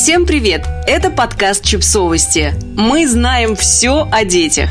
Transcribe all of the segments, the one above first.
Всем привет! Это подкаст «Чипсовости». Мы знаем все о детях.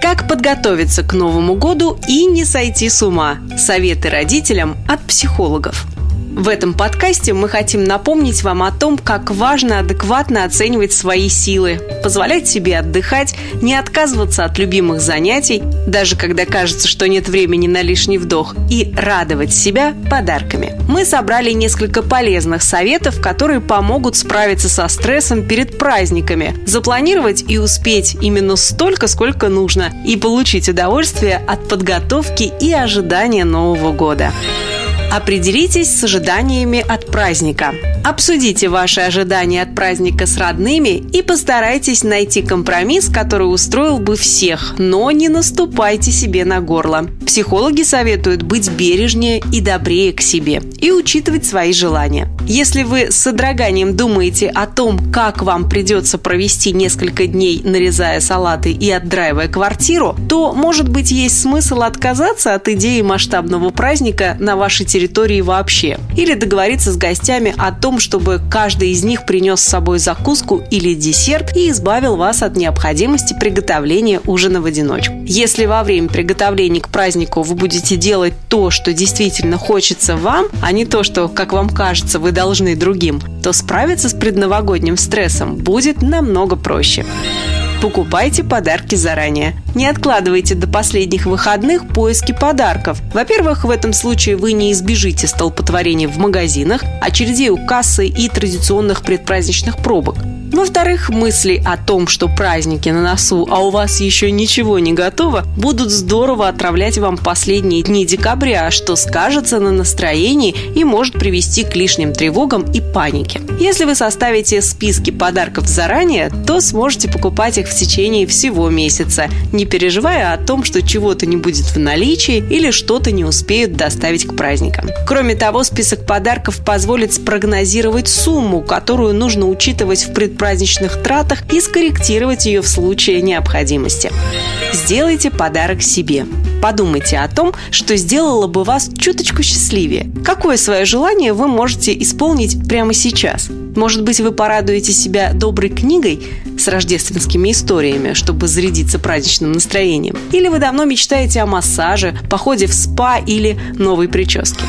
Как подготовиться к Новому году и не сойти с ума? Советы родителям от психологов. В этом подкасте мы хотим напомнить вам о том, как важно адекватно оценивать свои силы, позволять себе отдыхать, не отказываться от любимых занятий, даже когда кажется, что нет времени на лишний вдох, и радовать себя подарками. Мы собрали несколько полезных советов, которые помогут справиться со стрессом перед праздниками, запланировать и успеть именно столько, сколько нужно, и получить удовольствие от подготовки и ожидания Нового года. Определитесь с ожиданиями от праздника. Обсудите ваши ожидания от праздника с родными и постарайтесь найти компромисс, который устроил бы всех, но не наступайте себе на горло. Психологи советуют быть бережнее и добрее к себе и учитывать свои желания. Если вы с содроганием думаете о том, как вам придется провести несколько дней, нарезая салаты и отдраивая квартиру, то, может быть, есть смысл отказаться от идеи масштабного праздника на вашей территории вообще. Или договориться с гостями о том, чтобы каждый из них принес с собой закуску или десерт и избавил вас от необходимости приготовления ужина в одиночку. Если во время приготовления к празднику вы будете делать то, что действительно хочется вам, а не то, что, как вам кажется, вы должны другим, то справиться с предновогодним стрессом будет намного проще. Покупайте подарки заранее. Не откладывайте до последних выходных поиски подарков. Во-первых, в этом случае вы не избежите столпотворений в магазинах, очередей у кассы и традиционных предпраздничных пробок. Во-вторых, мысли о том, что праздники на носу, а у вас еще ничего не готово, будут здорово отравлять вам последние дни декабря, что скажется на настроении и может привести к лишним тревогам и панике. Если вы составите списки подарков заранее, то сможете покупать их в течение всего месяца, не переживая о том, что чего-то не будет в наличии или что-то не успеют доставить к праздникам. Кроме того, список подарков позволит спрогнозировать сумму, которую нужно учитывать в предприятии праздничных тратах и скорректировать ее в случае необходимости. Сделайте подарок себе. Подумайте о том, что сделало бы вас чуточку счастливее. Какое свое желание вы можете исполнить прямо сейчас? Может быть, вы порадуете себя доброй книгой с рождественскими историями, чтобы зарядиться праздничным настроением? Или вы давно мечтаете о массаже, походе в спа или новой прическе?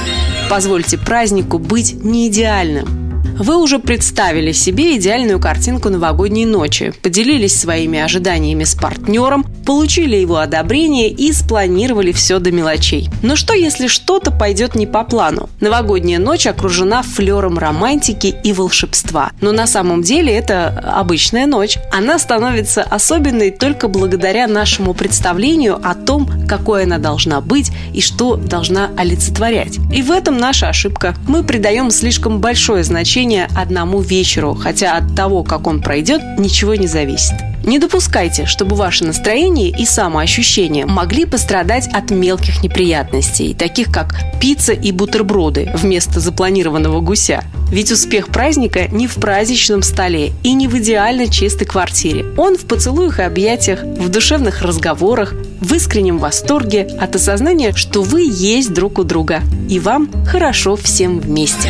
Позвольте празднику быть не идеальным. Вы уже представили себе идеальную картинку новогодней ночи, поделились своими ожиданиями с партнером, получили его одобрение и спланировали все до мелочей. Но что, если что-то пойдет не по плану? Новогодняя ночь окружена флером романтики и волшебства. Но на самом деле это обычная ночь. Она становится особенной только благодаря нашему представлению о том, какой она должна быть и что должна олицетворять. И в этом наша ошибка. Мы придаем слишком большое значение одному вечеру, хотя от того, как он пройдет, ничего не зависит. Не допускайте, чтобы ваше настроение и самоощущение могли пострадать от мелких неприятностей, таких как пицца и бутерброды вместо запланированного гуся. Ведь успех праздника не в праздничном столе и не в идеально чистой квартире. Он в поцелуях и объятиях, в душевных разговорах, в искреннем восторге от осознания, что вы есть друг у друга, и вам хорошо всем вместе.